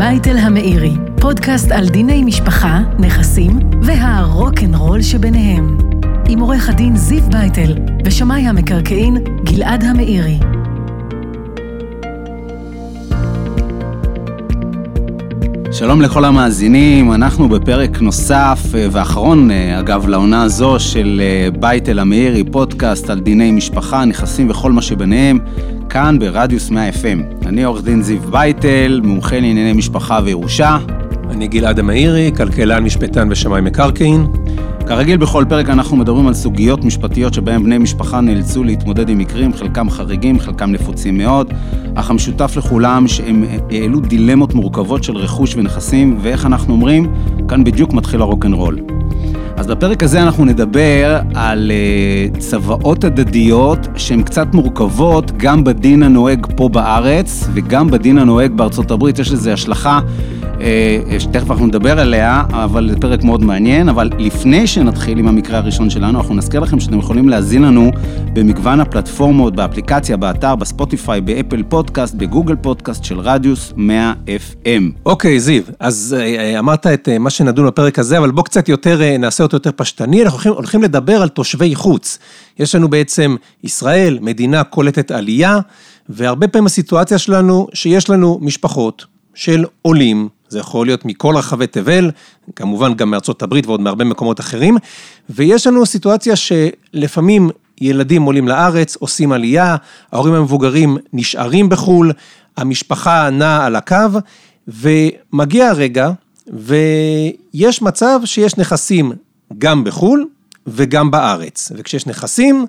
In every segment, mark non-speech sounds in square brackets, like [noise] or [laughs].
בייטל המאירי, פודקאסט על דיני משפחה, נכסים והרוקנרול שביניהם. עם עורך הדין זיו בייטל ושמאי המקרקעין גלעד המאירי. שלום לכל המאזינים, אנחנו בפרק נוסף אה, ואחרון, אה, אגב, לעונה הזו של אה, בייטל המאירי, פודקאסט על דיני משפחה, נכסים וכל מה שביניהם, כאן ברדיוס 100 FM. אני עורך דין זיו בייטל, מומחה לענייני משפחה וירושה. אני גלעד המאירי, כלכלן, משפטן ושמאי מקרקעין. כרגיל בכל פרק אנחנו מדברים על סוגיות משפטיות שבהן בני משפחה נאלצו להתמודד עם מקרים, חלקם חריגים, חלקם נפוצים מאוד, אך המשותף לכולם שהם העלו דילמות מורכבות של רכוש ונכסים, ואיך אנחנו אומרים, כאן בדיוק מתחיל הרוקנרול. אז בפרק הזה אנחנו נדבר על uh, צוואות הדדיות שהן קצת מורכבות גם בדין הנוהג פה בארץ וגם בדין הנוהג בארצות הברית, יש לזה השלכה אה, שתכף אנחנו נדבר עליה, אבל זה פרק מאוד מעניין. אבל לפני שנתחיל עם המקרה הראשון שלנו, אנחנו נזכיר לכם שאתם יכולים להזין לנו במגוון הפלטפורמות, באפליקציה, באתר, בספוטיפיי, באפל פודקאסט, בגוגל פודקאסט של רדיוס 100 FM. אוקיי, זיו, אז אה, אה, אמרת את מה שנדון בפרק הזה, אבל בוא קצת יותר, נעשה אותו יותר פשטני. אנחנו הולכים, הולכים לדבר על תושבי חוץ. יש לנו בעצם ישראל, מדינה קולטת עלייה, והרבה פעמים הסיטואציה שלנו, שיש לנו משפחות של עולים, זה יכול להיות מכל רחבי תבל, כמובן גם מארצות הברית ועוד מהרבה מקומות אחרים, ויש לנו סיטואציה שלפעמים ילדים עולים לארץ, עושים עלייה, ההורים המבוגרים נשארים בחו"ל, המשפחה נעה על הקו, ומגיע הרגע, ויש מצב שיש נכסים גם בחו"ל וגם בארץ, וכשיש נכסים,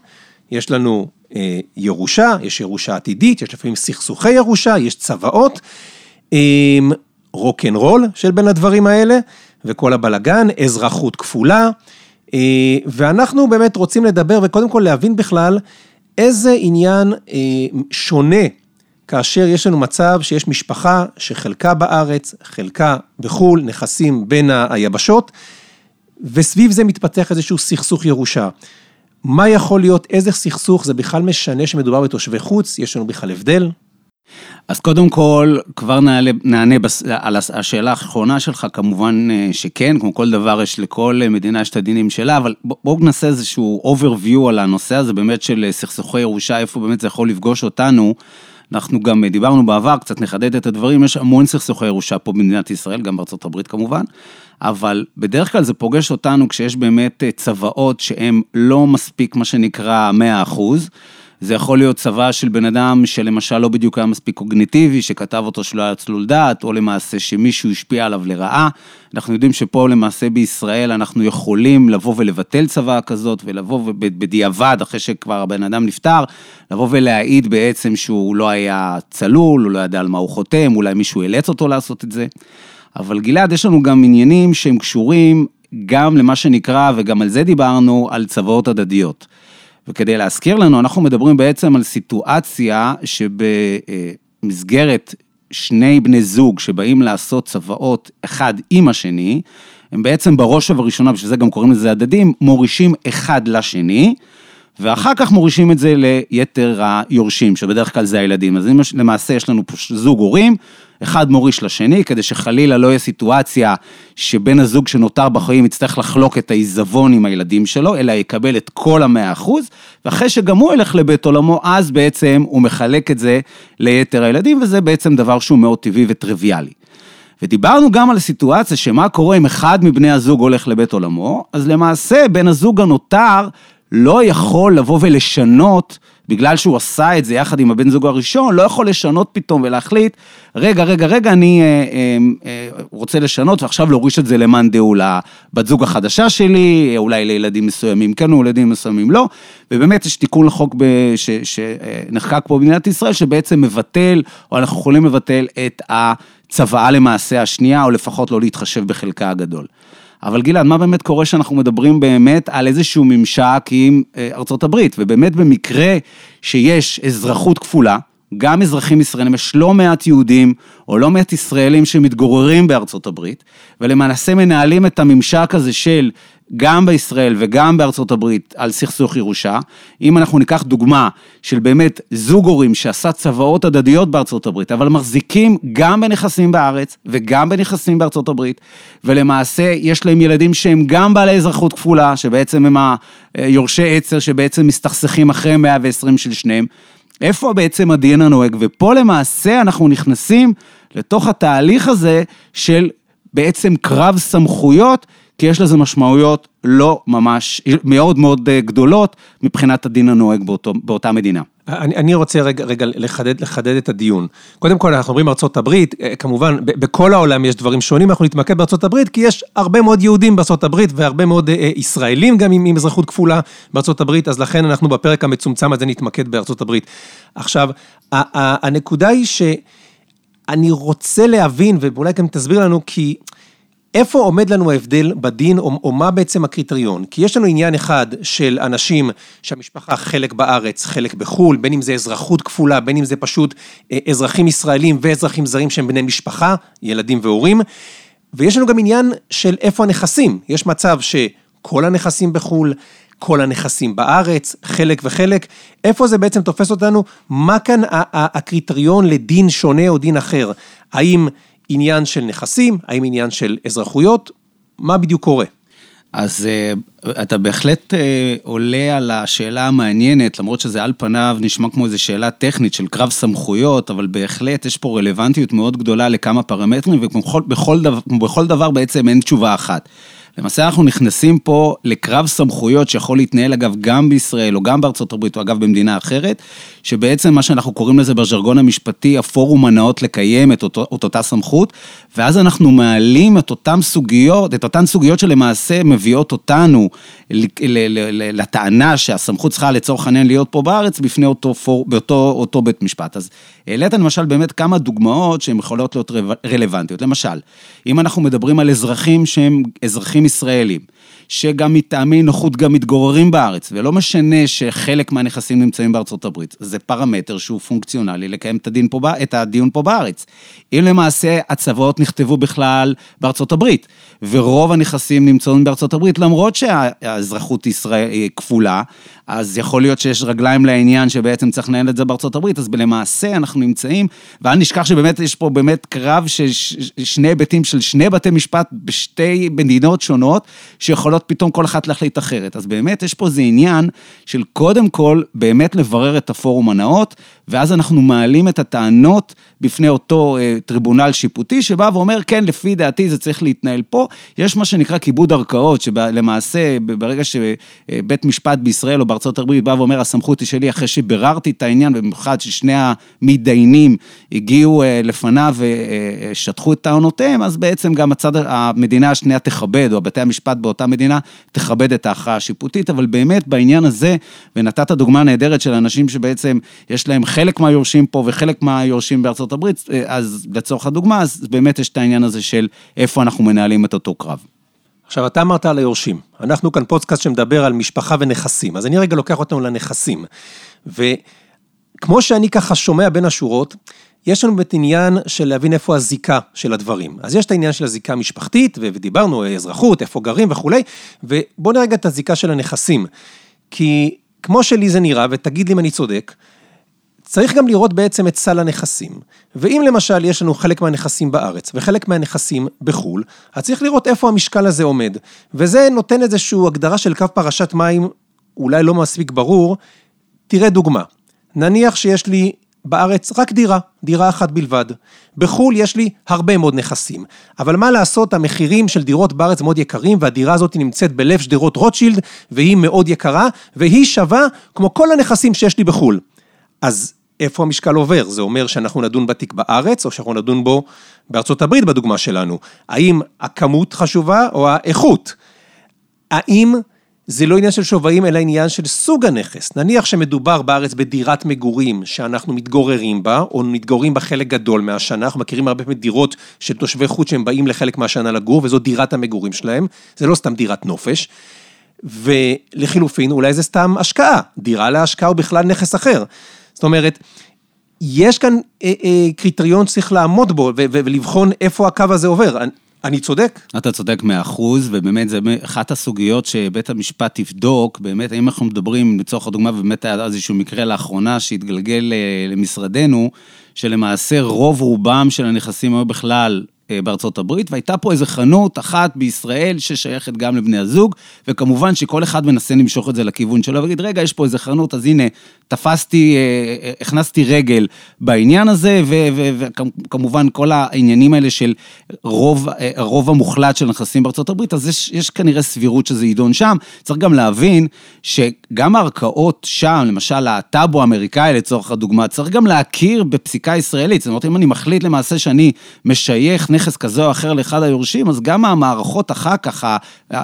יש לנו אה, ירושה, יש ירושה עתידית, יש לפעמים סכסוכי ירושה, יש צוואות. אה, רוקנרול של בין הדברים האלה, וכל הבלגן, אזרחות כפולה, אה, ואנחנו באמת רוצים לדבר וקודם כל להבין בכלל איזה עניין אה, שונה כאשר יש לנו מצב שיש משפחה שחלקה בארץ, חלקה בחו"ל, נכסים בין היבשות, וסביב זה מתפתח איזשהו סכסוך ירושה. מה יכול להיות, איזה סכסוך, זה בכלל משנה שמדובר בתושבי חוץ, יש לנו בכלל הבדל? אז קודם כל, כבר נעלה, נענה בס, על השאלה האחרונה שלך, כמובן אה, שכן, כמו כל דבר, יש לכל מדינה יש את הדינים שלה, אבל בואו נעשה איזשהו overview על הנושא הזה באמת של אה, סכסוכי ירושה, איפה באמת זה יכול לפגוש אותנו. אנחנו גם דיברנו בעבר, קצת נחדד את הדברים, יש המון סכסוכי ירושה פה במדינת ישראל, גם בארצות הברית כמובן, אבל בדרך כלל זה פוגש אותנו כשיש באמת אה, צוואות שהן לא מספיק, מה שנקרא, 100 אחוז. זה יכול להיות צבא של בן אדם שלמשל לא בדיוק היה מספיק קוגניטיבי, שכתב אותו שלא היה צלול דעת, או למעשה שמישהו השפיע עליו לרעה. אנחנו יודעים שפה למעשה בישראל אנחנו יכולים לבוא ולבטל צבא כזאת, ולבוא בדיעבד, אחרי שכבר הבן אדם נפטר, לבוא ולהעיד בעצם שהוא לא היה צלול, הוא לא ידע על מה הוא חותם, אולי מישהו אילץ אותו לעשות את זה. אבל גלעד, יש לנו גם עניינים שהם קשורים גם למה שנקרא, וגם על זה דיברנו, על צוואות הדדיות. וכדי להזכיר לנו, אנחנו מדברים בעצם על סיטואציה שבמסגרת שני בני זוג שבאים לעשות צוואות אחד עם השני, הם בעצם בראש ובראשונה, בשביל זה גם קוראים לזה הדדים, מורישים אחד לשני, ואחר כך מורישים את זה ליתר היורשים, שבדרך כלל זה הילדים. אז למעשה יש לנו פה זוג הורים, אחד מוריש לשני, כדי שחלילה לא יהיה סיטואציה שבן הזוג שנותר בחיים יצטרך לחלוק את העיזבון עם הילדים שלו, אלא יקבל את כל המאה אחוז, ואחרי שגם הוא ילך לבית עולמו, אז בעצם הוא מחלק את זה ליתר הילדים, וזה בעצם דבר שהוא מאוד טבעי וטריוויאלי. ודיברנו גם על סיטואציה שמה קורה אם אחד מבני הזוג הולך לבית עולמו, אז למעשה בן הזוג הנותר לא יכול לבוא ולשנות בגלל שהוא עשה את זה יחד עם הבן זוג הראשון, לא יכול לשנות פתאום ולהחליט, רגע, רגע, רגע, אני אה, אה, אה, רוצה לשנות ועכשיו להוריש את זה למאן דהוא לבת זוג החדשה שלי, אולי לילדים מסוימים כן או לילדים מסוימים לא, ובאמת יש תיקון לחוק שנחקק פה במדינת ישראל, שבעצם מבטל, או אנחנו יכולים לבטל את הצוואה למעשה השנייה, או לפחות לא להתחשב בחלקה הגדול. אבל גלעד, מה באמת קורה שאנחנו מדברים באמת על איזשהו ממשק עם אה, ארצות הברית? ובאמת במקרה שיש אזרחות כפולה, גם אזרחים ישראלים, יש לא מעט יהודים או לא מעט ישראלים שמתגוררים בארצות הברית, ולמעשה מנהלים את הממשק הזה של גם בישראל וגם בארצות הברית על סכסוך ירושה. אם אנחנו ניקח דוגמה של באמת זוג הורים שעשה צוואות הדדיות בארצות הברית, אבל מחזיקים גם בנכסים בארץ וגם בנכסים בארצות הברית, ולמעשה יש להם ילדים שהם גם בעלי אזרחות כפולה, שבעצם הם היורשי עצר שבעצם מסתכסכים אחרי 120 של שניהם. איפה בעצם הדין הנוהג? ופה למעשה אנחנו נכנסים לתוך התהליך הזה של בעצם קרב סמכויות כי יש לזה משמעויות לא ממש, מאוד מאוד אה, גדולות מבחינת הדין הנוהג באותו, באותה מדינה. אני, אני רוצה רגע, רגע לחדד, לחדד את הדיון. קודם כל, אנחנו אומרים ארצות הברית, אה, כמובן, בכל העולם יש דברים שונים, אנחנו נתמקד בארצות הברית, כי יש הרבה מאוד יהודים בארצות הברית, והרבה מאוד אה, ישראלים גם עם, עם אזרחות כפולה בארצות הברית, אז לכן אנחנו בפרק המצומצם הזה נתמקד בארצות הברית. עכשיו, הנקודה היא שאני רוצה להבין, ואולי גם תסביר לנו, כי... איפה עומד לנו ההבדל בדין, או, או מה בעצם הקריטריון? כי יש לנו עניין אחד של אנשים שהמשפחה חלק בארץ, חלק בחו"ל, בין אם זה אזרחות כפולה, בין אם זה פשוט אה, אזרחים ישראלים ואזרחים זרים שהם בני משפחה, ילדים והורים, ויש לנו גם עניין של איפה הנכסים. יש מצב שכל הנכסים בחו"ל, כל הנכסים בארץ, חלק וחלק, איפה זה בעצם תופס אותנו? מה כאן הקריטריון לדין שונה או דין אחר? האם... עניין של נכסים, האם עניין של אזרחויות, מה בדיוק קורה? אז uh, אתה בהחלט uh, עולה על השאלה המעניינת, למרות שזה על פניו נשמע כמו איזו שאלה טכנית של קרב סמכויות, אבל בהחלט יש פה רלוונטיות מאוד גדולה לכמה פרמטרים, ובכל דבר, דבר בעצם אין תשובה אחת. למעשה אנחנו נכנסים פה לקרב סמכויות שיכול להתנהל אגב גם בישראל או גם בארצות הברית או אגב במדינה אחרת, שבעצם מה שאנחנו קוראים לזה בז'רגון המשפטי, הפורום הנאות לקיים את, אותו, את אותה סמכות, ואז אנחנו מעלים את אותן סוגיות, את אותן סוגיות שלמעשה מביאות אותנו לטענה שהסמכות צריכה לצורך העניין להיות פה בארץ בפני אותו, פור, באותו אותו בית משפט. אז העלית למשל באמת כמה דוגמאות שהן יכולות להיות רלוונטיות. למשל, אם אנחנו מדברים על אזרחים שהם אזרחים ישראלים, שגם מטעמי נוחות גם מתגוררים בארץ, ולא משנה שחלק מהנכסים נמצאים בארצות הברית, זה פרמטר שהוא פונקציונלי לקיים את, הדין פה, את הדיון פה בארץ. אם למעשה הצוואות נכתבו בכלל בארצות הברית, ורוב הנכסים נמצאים בארצות הברית, למרות שהאזרחות ישראל כפולה, אז יכול להיות שיש רגליים לעניין שבעצם צריך לנהל את זה בארצות הברית, אז למעשה אנחנו נמצאים, ואל נשכח שבאמת יש פה באמת קרב של שני היבטים של שני בתי משפט בשתי מדינות שונות, שיכולות פתאום כל אחת להחליט אחרת. אז באמת יש פה איזה עניין של קודם כל באמת לברר את הפורום הנאות, ואז אנחנו מעלים את הטענות בפני אותו אה, טריבונל שיפוטי, שבא ואומר, כן, לפי דעתי זה צריך להתנהל פה. יש מה שנקרא כיבוד ערכאות, שלמעשה, ברגע שבית משפט בישראל או בארצות הברית בא ואומר, הסמכות היא שלי, אחרי שביררתי את העניין, במיוחד ששני המתדיינים הגיעו אה, לפניו ושטחו אה, את טענותיהם, אז בעצם גם הצד, המדינה השנייה תכבד, או בתי המשפט באותה מדינה, תכבד את ההכרעה השיפוטית, אבל באמת בעניין הזה, ונתת דוגמה נהדרת של אנשים שבעצם יש להם חלק מהיורשים פה וחלק מהיורשים בארצות הברית, אה, אז לצורך הדוגמה, אז באמת יש את העניין הזה של איפה אנחנו מנהלים את אותו קרב. עכשיו, אתה אמרת על היורשים. אנחנו כאן פודקאסט שמדבר על משפחה ונכסים, אז אני רגע לוקח אותנו לנכסים. וכמו שאני ככה שומע בין השורות, יש לנו באמת עניין של להבין איפה הזיקה של הדברים. אז יש את העניין של הזיקה המשפחתית, ודיברנו, אזרחות, איפה גרים וכולי, ובואו נראה רגע את הזיקה של הנכסים. כי כמו שלי זה נראה, ותגיד לי אם אני צודק, צריך גם לראות בעצם את סל הנכסים. ואם למשל יש לנו חלק מהנכסים בארץ וחלק מהנכסים בחו"ל, אז צריך לראות איפה המשקל הזה עומד. וזה נותן איזושהי הגדרה של קו פרשת מים, אולי לא מספיק ברור. תראה דוגמה, נניח שיש לי בארץ רק דירה, דירה אחת בלבד. בחו"ל יש לי הרבה מאוד נכסים. אבל מה לעשות, המחירים של דירות בארץ מאוד יקרים, והדירה הזאת נמצאת בלב שדרות רוטשילד, והיא מאוד יקרה, והיא שווה כמו כל הנכסים שיש לי בחו"ל. אז איפה המשקל עובר? זה אומר שאנחנו נדון בתיק בארץ, או שאנחנו נדון בו בארצות הברית בדוגמה שלנו. האם הכמות חשובה או האיכות? האם זה לא עניין של שווים, אלא עניין של סוג הנכס. נניח שמדובר בארץ בדירת מגורים שאנחנו מתגוררים בה, או מתגוררים בה חלק גדול מהשנה, אנחנו מכירים הרבה פעמים דירות של תושבי חוץ שהם באים לחלק מהשנה לגור, וזו דירת המגורים שלהם, זה לא סתם דירת נופש. ולחילופין, אולי זה סתם השקעה, דירה להשקעה או בכלל נכס אחר. זאת אומרת, יש כאן אה, אה, קריטריון שצריך לעמוד בו ולבחון איפה הקו הזה עובר. אני צודק? אתה צודק מאה אחוז, ובאמת זה אחת הסוגיות שבית המשפט יבדוק, באמת, האם אנחנו מדברים, לצורך הדוגמה, ובאמת היה איזשהו מקרה לאחרונה שהתגלגל אה, למשרדנו, שלמעשה רוב רובם של הנכסים היו בכלל בארצות הברית, והייתה פה איזו חנות אחת בישראל ששייכת גם לבני הזוג, וכמובן שכל אחד מנסה למשוך את זה לכיוון שלו, ויגיד, רגע, יש פה איזו חנות, אז הנה, תפסתי, אה, אה, הכנסתי רגל בעניין הזה, וכמובן כל העניינים האלה של רוב, הרוב המוחלט של נכסים בארצות הברית, אז יש, יש כנראה סבירות שזה יידון שם. צריך גם להבין שגם הערכאות שם, למשל הטאבו האמריקאי לצורך הדוגמה, צריך גם להכיר בפסיקה ישראלית. זאת אומרת, אם אני מחליט למעשה שאני משייך נכס כזה או אחר לאחד היורשים, אז גם המערכות אחר כך,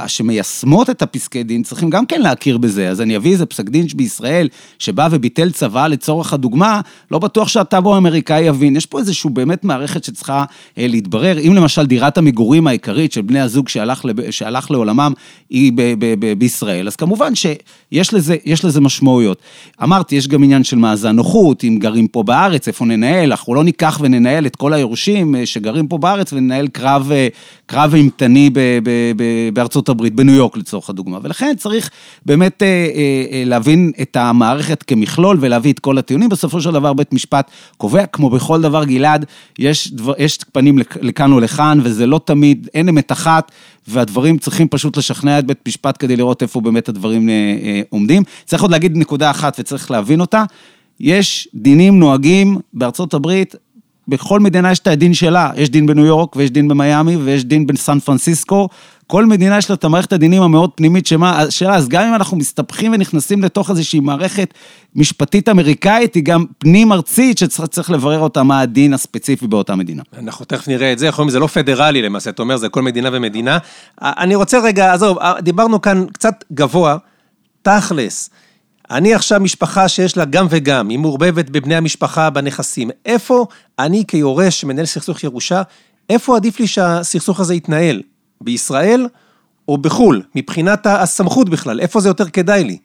שמיישמות את הפסקי דין, צריכים גם כן להכיר בזה. אז אני אביא איזה פסק דין בישראל, שבא וביטל צבא לצורך הדוגמה, לא בטוח שהטאבו האמריקאי יבין. יש פה איזושהי באמת מערכת שצריכה אה, להתברר. אם למשל דירת המגורים העיקרית של בני הזוג שהלך, לב, שהלך לעולמם היא ב, ב, ב, בישראל, אז כמובן שיש לזה, לזה משמעויות. אמרתי, יש גם עניין של מאזן נוחות, אם גרים פה בארץ, איפה ננהל, אנחנו לא ניקח וננהל את כל היורשים אה, שגרים פה בארץ וננהל קרב, אה, קרב אימתני בארצות הברית, בניו יורק לצורך הדוגמה. ולכן צריך באמת להבין את המערכת כמכלול ולהביא את כל הטיעונים. בסופו של דבר בית משפט קובע, כמו בכל דבר, גלעד, יש, דבר, יש פנים לכאן ולכאן, וזה לא תמיד, אין אמת אחת, והדברים צריכים פשוט לשכנע את בית משפט כדי לראות איפה באמת הדברים אה, אה, עומדים. צריך עוד להגיד נקודה אחת וצריך להבין אותה. יש דינים נוהגים בארצות הברית, בכל מדינה יש את הדין שלה, יש דין בניו יורק ויש דין במיאמי ויש דין בסן פרנסיסקו, כל מדינה יש לה את המערכת הדינים המאוד פנימית שלה, אז גם אם אנחנו מסתבכים ונכנסים לתוך איזושהי מערכת משפטית אמריקאית, היא גם פנים ארצית שצריך לברר אותה מה הדין הספציפי באותה מדינה. אנחנו תכף נראה את זה, יכולים, זה לא פדרלי למעשה, אתה אומר, זה כל מדינה ומדינה. אני רוצה רגע, עזוב, דיברנו כאן קצת גבוה, תכלס. אני עכשיו משפחה שיש לה גם וגם, היא מעורבבת בבני המשפחה, בנכסים. איפה אני כיורש שמנהל סכסוך ירושה, איפה עדיף לי שהסכסוך הזה יתנהל? בישראל או בחו"ל, מבחינת הסמכות בכלל, איפה זה יותר כדאי לי?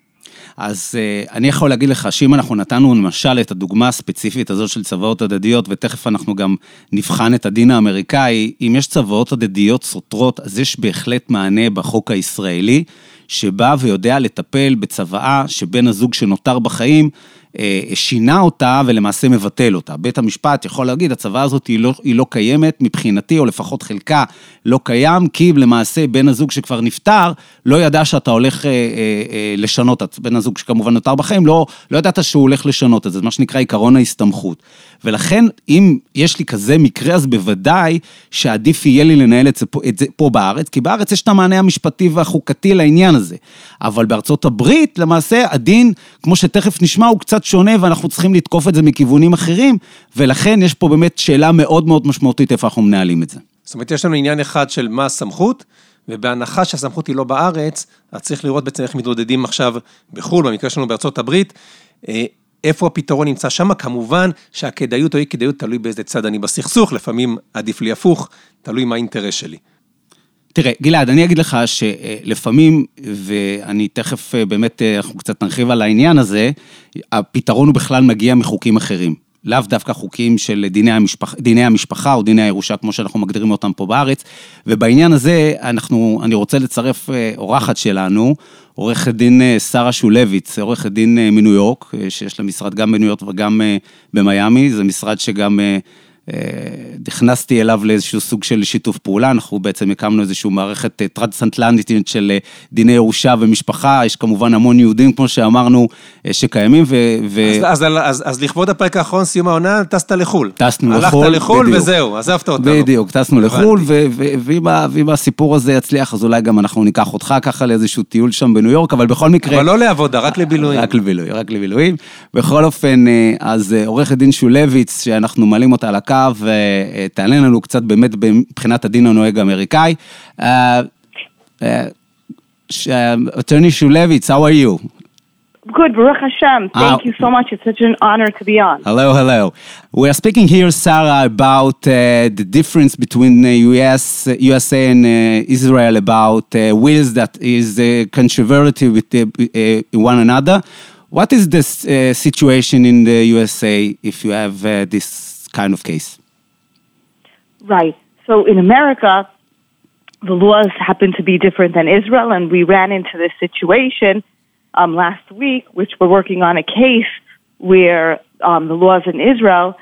אז uh, אני יכול להגיד לך שאם אנחנו נתנו למשל את הדוגמה הספציפית הזאת של צוואות הדדיות, ותכף אנחנו גם נבחן את הדין האמריקאי, אם יש צוואות הדדיות סותרות, אז יש בהחלט מענה בחוק הישראלי, שבא ויודע לטפל בצוואה שבן הזוג שנותר בחיים, אה, שינה אותה ולמעשה מבטל אותה. בית המשפט יכול להגיד, הצוואה הזאת היא לא, היא לא קיימת מבחינתי, או לפחות חלקה לא קיים, כי למעשה בן הזוג שכבר נפטר, לא ידע שאתה הולך אה, אה, אה, לשנות, בן הזוג שכמובן נותר בחיים, לא, לא ידעת שהוא הולך לשנות את זה, זה מה שנקרא עקרון ההסתמכות. ולכן, אם יש לי כזה מקרה, אז בוודאי שעדיף יהיה לי לנהל את זה, פה, את זה פה בארץ, כי בארץ יש את המענה המשפטי והחוקתי לעניין הזה. אבל בארצות הברית, למעשה, הדין, כמו שתכף נשמע, הוא קצת שונה, ואנחנו צריכים לתקוף את זה מכיוונים אחרים, ולכן יש פה באמת שאלה מאוד מאוד משמעותית איפה אנחנו מנהלים את זה. זאת אומרת, יש לנו עניין אחד של מה הסמכות, ובהנחה שהסמכות היא לא בארץ, אז צריך לראות בעצם איך מתמודדים עכשיו בחו"ל, במקרה שלנו בארצות הברית, אה, איפה הפתרון נמצא שם, כמובן שהכדאיות או אי כדאיות תלוי באיזה צד אני בסכסוך, לפעמים עדיף לי הפוך, תלוי מה האינטרס שלי. תראה, גלעד, אני אגיד לך שלפעמים, ואני תכף אה, באמת, אה, אנחנו קצת נרחיב על העניין הזה, הפתרון הוא בכלל מגיע מחוקים אחרים. לאו דווקא חוקים של דיני, המשפח, דיני המשפחה או דיני הירושה, כמו שאנחנו מגדירים אותם פה בארץ. ובעניין הזה, אנחנו, אני רוצה לצרף אה, אורחת שלנו, עורכת דין שרה שולביץ, עורכת דין מניו יורק, שיש לה משרד גם בניו יורק וגם במיאמי, זה משרד שגם נכנסתי אליו לאיזשהו סוג של שיתוף פעולה, אנחנו בעצם הקמנו איזושהי מערכת טרנסנטלנטית של דיני ירושה ומשפחה, יש כמובן המון יהודים, כמו שאמרנו, שקיימים, ו... אז, אז, אז, אז לכבוד הפרק האחרון, סיום העונה, טסת לחו"ל. טסנו לחו"ל, הלכת לחו"ל בדיוק. וזהו, עזבת אותנו. בדיוק, טסנו לחו"ל, ואם הסיפור הזה יצליח, אז אולי גם אנחנו ניקח אותך ככה לאיזשהו טיול שם בניו יורק, אבל בכל מקרה... אבל לא לעבודה, רק לבילויים. רק לבילויים, רק לבילויים. בכל אופן, אז עורכת דין שולביץ, שאנחנו מעלים אותה על הקו, תענה לנו קצת באמת מבחינת הדין הנוהג האמריקאי. Attorney Shulevitz, how are you? Good, Baruch Hashem. Thank uh, you so much. It's such an honor to be on. Hello, hello. We are speaking here, Sarah, about uh, the difference between the US, uh, USA and uh, Israel about uh, wills that is uh, controversial with the, one another. What is the situation in the USA if you have this kind of case? Right. So in America, the laws happen to be different than Israel, and we ran into this situation um, last week, which we're working on a case where um, the laws in Israel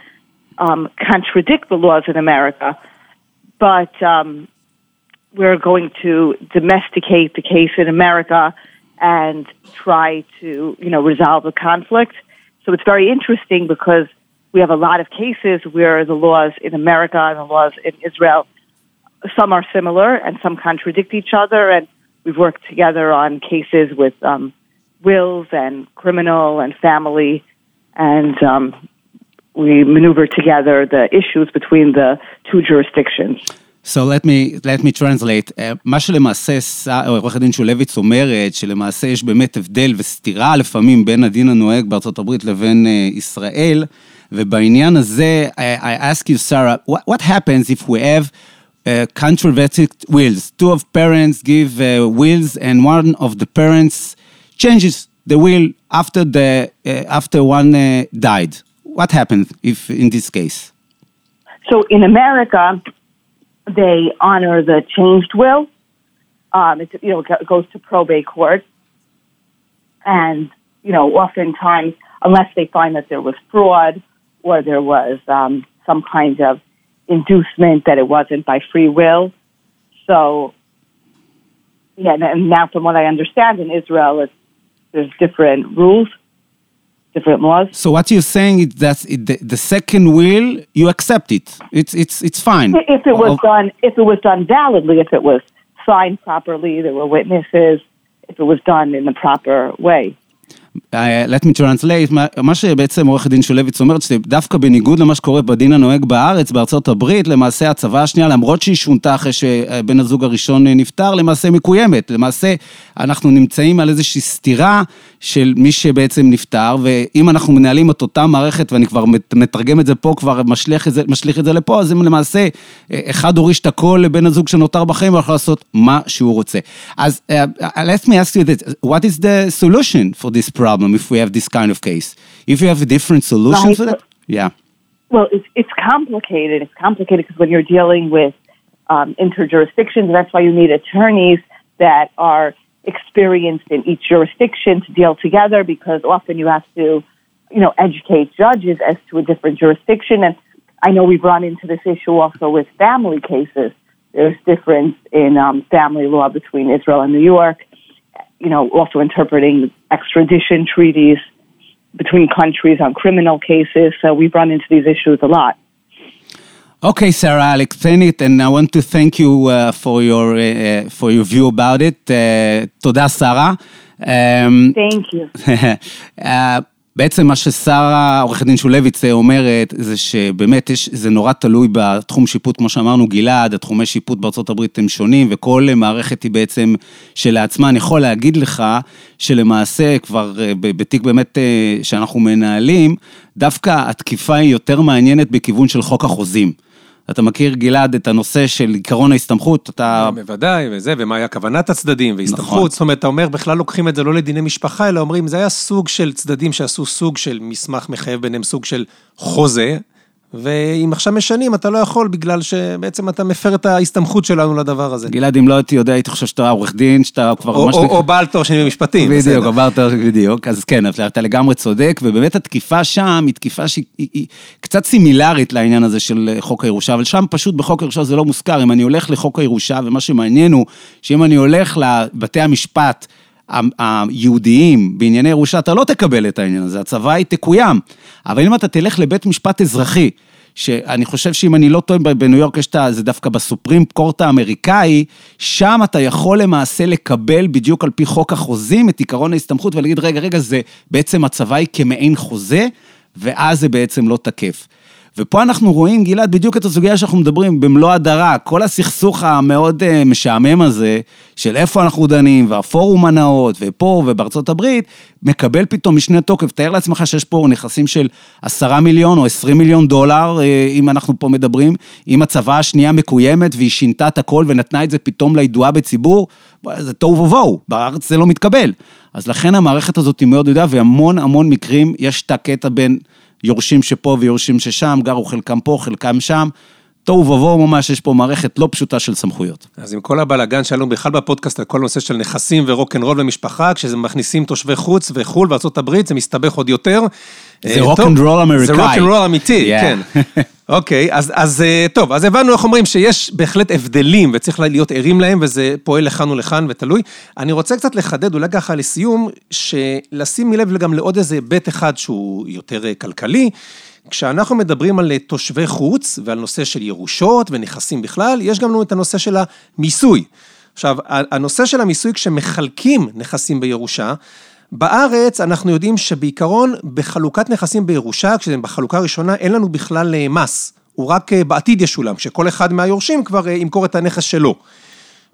um, contradict the laws in America, but um, we're going to domesticate the case in America and try to, you know, resolve the conflict. So it's very interesting because we have a lot of cases where the laws in America and the laws in Israel, some are similar and some contradict each other. And we've worked together on cases with um, wills and criminal and family, and um, we maneuver together the issues between the two jurisdictions. So let me, let me translate. Uh, מה שלמעשה עורך הדין שולביץ אומרת, שלמעשה יש באמת הבדל וסתירה לפעמים בין הדין הנוהג בארצות הברית לבין uh, ישראל, ובעניין הזה, I, I ask you, Sarah, what, what happens if we have uh, controversial wills? Two of parents give uh, wills and one of the parents changes the will after the uh, after one uh, died. What happened if in this case? So in America, they honor the changed will. Um, it you know goes to probate court, and you know oftentimes, unless they find that there was fraud or there was um, some kind of inducement that it wasn't by free will. So, yeah, and now from what I understand in Israel, it's there's different rules, different laws. So what you're saying is that the, the second will, you accept it. It's it's it's fine. If it was done, if it was done validly, if it was signed properly, there were witnesses, if it was done in the proper way. Let me translate, מה שבעצם עורך הדין שולביץ אומרת, שדווקא בניגוד למה שקורה בדין הנוהג בארץ, בארצות הברית, למעשה הצוואה השנייה, למרות שהיא שונתה אחרי שבן הזוג הראשון נפטר, למעשה מקוימת. למעשה, אנחנו נמצאים על איזושהי סתירה של מי שבעצם נפטר, ואם אנחנו מנהלים את אותה מערכת, ואני כבר מתרגם את זה פה, כבר משליך את זה, משליך את זה לפה, אז אם למעשה אחד הוריש את הכל לבן הזוג שנותר בחיים, הוא יכול לעשות מה שהוא רוצה. אז uh, let me ask you this, what is the solution for this problem if we have this kind of case? If you have a different solution right. for that? Yeah. Well, it's, it's complicated. It's complicated because when you're dealing with um, interjurisdictions, that's why you need attorneys that are experienced in each jurisdiction to deal together because often you have to, you know, educate judges as to a different jurisdiction. And I know we've run into this issue also with family cases. There's difference in um, family law between Israel and New York you know, also interpreting extradition treaties between countries on criminal cases. So we've run into these issues a lot. Okay, Sarah, I'll explain it, and I want to thank you uh, for your uh, uh, for your view about it. Uh, toda, Sarah. Um, thank you. [laughs] Uh, בעצם מה ששרה, עורכת דין שולביץ אומרת, זה שבאמת יש, זה נורא תלוי בתחום שיפוט, כמו שאמרנו, גלעד, התחומי שיפוט בארצות הברית הם שונים, וכל מערכת היא בעצם שלעצמה. אני יכול להגיד לך שלמעשה, כבר אה, בתיק באמת אה, שאנחנו מנהלים, דווקא התקיפה היא יותר מעניינת בכיוון של חוק החוזים. אתה מכיר, גלעד, את הנושא של עקרון ההסתמכות, אתה... בוודאי, וזה, ומה היה כוונת הצדדים, והסתמכות, נכון. זאת אומרת, אתה אומר, בכלל לוקחים את זה לא לדיני משפחה, אלא אומרים, זה היה סוג של צדדים שעשו סוג של מסמך מחייב ביניהם, סוג של חוזה, ואם עכשיו משנים, אתה לא יכול בגלל שבעצם אתה מפר את ההסתמכות שלנו לדבר הזה. גלעד, אם לא הייתי יודע, הייתי חושב שאתה עורך דין, שאתה כבר או, ממש... או, או בעל תואר שני במשפטים, בדיוק. או בעל תואר, בדיוק. אז כן, אתה אתה לגמרי צודק, ובאמת התקיפה שם היא תקיפה שהיא היא- היא קצת סימילרית לעניין הזה של חוק הירושה, אבל שם פשוט בחוק הירושה זה לא מוזכר. אם אני הולך לחוק הירושה, ומה שמעניין הוא, שאם אני הולך לבתי המשפט, היהודיים בענייני ירושה, אתה לא תקבל את העניין הזה, הצבא היא תקוים. אבל אם אתה תלך לבית משפט אזרחי, שאני חושב שאם אני לא טועה, בניו יורק יש את. זה דווקא בסופרים קורט האמריקאי, שם אתה יכול למעשה לקבל בדיוק על פי חוק החוזים את עקרון ההסתמכות ולהגיד, רגע, רגע, זה בעצם הצבא היא כמעין חוזה, ואז זה בעצם לא תקף. ופה אנחנו רואים, גלעד, בדיוק את הסוגיה שאנחנו מדברים במלוא הדרה, כל הסכסוך המאוד uh, משעמם הזה, של איפה אנחנו דנים, והפורום הנאות, ופה ובארצות הברית, מקבל פתאום משנה תוקף. תאר לעצמך שיש פה נכסים של עשרה מיליון או עשרים מיליון דולר, uh, אם אנחנו פה מדברים, אם הצבא השנייה מקוימת והיא שינתה את הכל ונתנה את זה פתאום לידועה בציבור, זה תוהו ובוהו, בארץ זה לא מתקבל. אז לכן המערכת הזאת היא מאוד ידועה, והמון המון מקרים יש את הקטע בין... יורשים שפה ויורשים ששם, גרו חלקם פה, חלקם שם. תוהו ובוהו ממש, יש פה מערכת לא פשוטה של סמכויות. אז עם כל הבלאגן שהיה לנו בכלל בפודקאסט על כל הנושא של נכסים ורוקנרול במשפחה, כשזה מכניסים תושבי חוץ וחו"ל הברית, זה מסתבך עוד יותר. זה אה, רוק טוב, and roll אמריקאי. זה רוקנרול אמיתי, Yeah. כן. [laughs] אוקיי, אז, אז אה, טוב, אז הבנו איך אומרים שיש בהחלט הבדלים וצריך להיות ערים להם וזה פועל לכאן ולכאן ותלוי. אני רוצה קצת לחדד, אולי ככה לסיום, לשים לב גם לעוד איזה היבט אחד שהוא יותר אה, כלכלי. כשאנחנו מדברים על אה, תושבי חוץ ועל נושא של ירושות ונכסים בכלל, יש גם לנו את הנושא של המיסוי. עכשיו, הנושא של המיסוי כשמחלקים נכסים בירושה, בארץ אנחנו יודעים שבעיקרון בחלוקת נכסים בירושה, כשזה בחלוקה הראשונה, אין לנו בכלל אה, מס. הוא רק אה, בעתיד ישולם, שכל אחד מהיורשים כבר ימכור את הנכס שלו.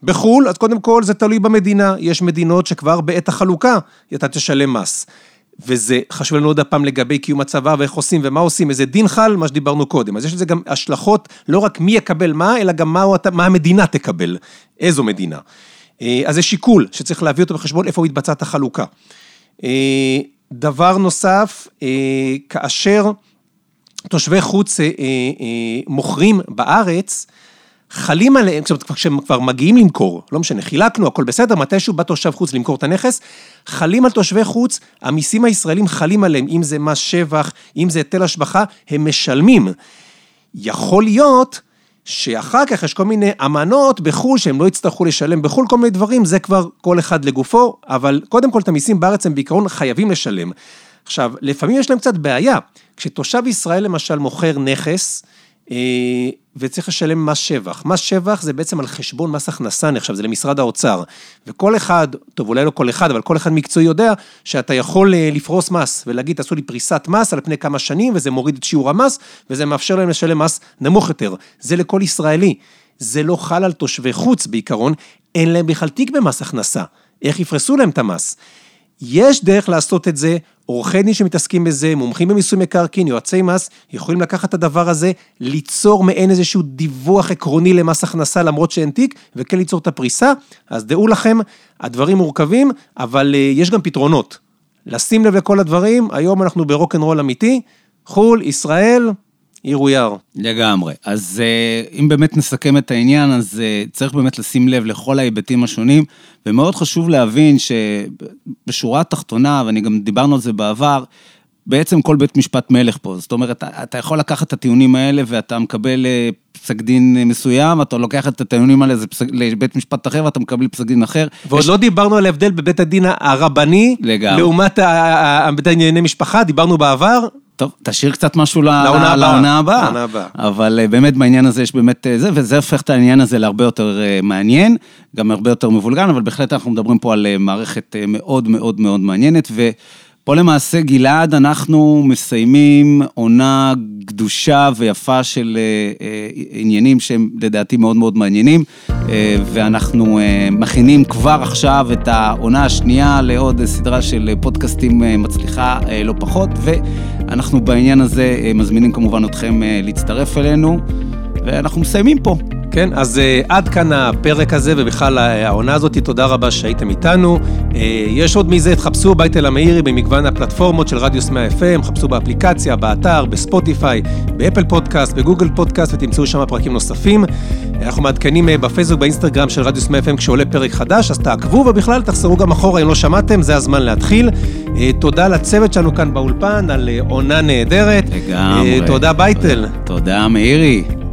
בחו"ל, אז קודם כל זה תלוי במדינה, יש מדינות שכבר בעת החלוקה אתה תשלם מס. וזה חשוב לנו עוד הפעם לגבי קיום הצבא ואיך עושים ומה עושים, איזה דין חל, מה שדיברנו קודם. אז יש לזה גם השלכות, לא רק מי יקבל מה, אלא גם מה, מה המדינה תקבל, איזו מדינה. אה, אז זה שיקול שצריך להביא אותו בחשבון איפה מתבצעת החלוקה. אה, דבר נוסף, אה, כאשר תושבי חוץ מוכרים בארץ, חלים עליהם, כשהם כבר מגיעים למכור, לא משנה, חילקנו, הכל בסדר, מתישהו בא תושב חוץ למכור את הנכס, חלים על תושבי חוץ, המיסים הישראלים חלים עליהם, אם זה מס שבח, אם זה היטל השבחה, הם משלמים. יכול להיות שאחר כך יש כל מיני אמנות בחו"ל שהם לא יצטרכו לשלם בחו"ל כל מיני דברים, זה כבר כל אחד לגופו, אבל קודם כל את המיסים בארץ הם בעיקרון חייבים לשלם. עכשיו, לפעמים יש להם קצת בעיה, כשתושב ישראל למשל מוכר נכס, וצריך לשלם מס שבח. מס שבח זה בעצם על חשבון מס הכנסה נחשב, זה למשרד האוצר. וכל אחד, טוב אולי לא כל אחד, אבל כל אחד מקצועי יודע שאתה יכול לפרוס מס ולהגיד, תעשו לי פריסת מס על פני כמה שנים, וזה מוריד את שיעור המס, וזה מאפשר להם לשלם מס נמוך יותר. זה לכל ישראלי. זה לא חל על תושבי חוץ בעיקרון, אין להם בכלל תיק במס הכנסה. איך יפרסו להם את המס? יש דרך לעשות את זה, עורכי דין שמתעסקים בזה, מומחים במיסוי מקרקעין, יועצי מס, יכולים לקחת את הדבר הזה, ליצור מעין איזשהו דיווח עקרוני למס הכנסה למרות שאין תיק, וכן ליצור את הפריסה. אז דעו לכם, הדברים מורכבים, אבל יש גם פתרונות. לשים לב לכל הדברים, היום אנחנו ברוקנרול אמיתי, חו"ל, ישראל, עיר הוא יער. לגמרי. אז אם באמת נסכם את העניין, אז צריך באמת לשים לב לכל ההיבטים השונים, ומאוד חשוב להבין שבשורה התחתונה, ואני גם דיברנו על זה בעבר, בעצם כל בית משפט מלך פה. זאת אומרת, אתה יכול לקחת את הטיעונים האלה ואתה מקבל פסק דין מסוים, אתה לוקח את הטיעונים האלה לבית משפט אחר ואתה מקבל פסק דין אחר. ועוד יש... לא דיברנו על ההבדל בבית הדין הרבני, לגמרי. לעומת בית ענייני משפחה, דיברנו בעבר. טוב, תשאיר קצת משהו לעונה הבאה. לעונה הבאה. אבל באמת בעניין הזה יש באמת זה, וזה הופך את העניין הזה להרבה יותר מעניין, גם הרבה יותר מבולגן, אבל בהחלט אנחנו מדברים פה על מערכת מאוד מאוד מאוד מעניינת, ו... פה למעשה, גלעד, אנחנו מסיימים עונה גדושה ויפה של עניינים שהם לדעתי מאוד מאוד מעניינים, ואנחנו מכינים כבר עכשיו את העונה השנייה לעוד סדרה של פודקאסטים מצליחה לא פחות, ואנחנו בעניין הזה מזמינים כמובן אתכם להצטרף אלינו, ואנחנו מסיימים פה. כן, אז uh, עד כאן הפרק הזה, ובכלל העונה הזאת, תודה רבה שהייתם איתנו. Uh, יש עוד מזה, תחפשו בית אל המאירי במגוון הפלטפורמות של רדיוס 100 FM, חפשו באפליקציה, באתר, בספוטיפיי, ב Apple Podcast, ב Google Podcast, ותמצאו שם פרקים נוספים. אנחנו מעדכנים אה, בפייסבוק, באינסטגרם של רדיוס 100 FM כשעולה פרק חדש, אז תעקבו, ובכלל תחזרו גם אחורה אם לא שמעתם, זה הזמן להתחיל. אה, תודה לצוות שלנו כאן באולפן על אה, עונה נהדרת. לגמרי. אה, תודה בייטל. תודה מאירי.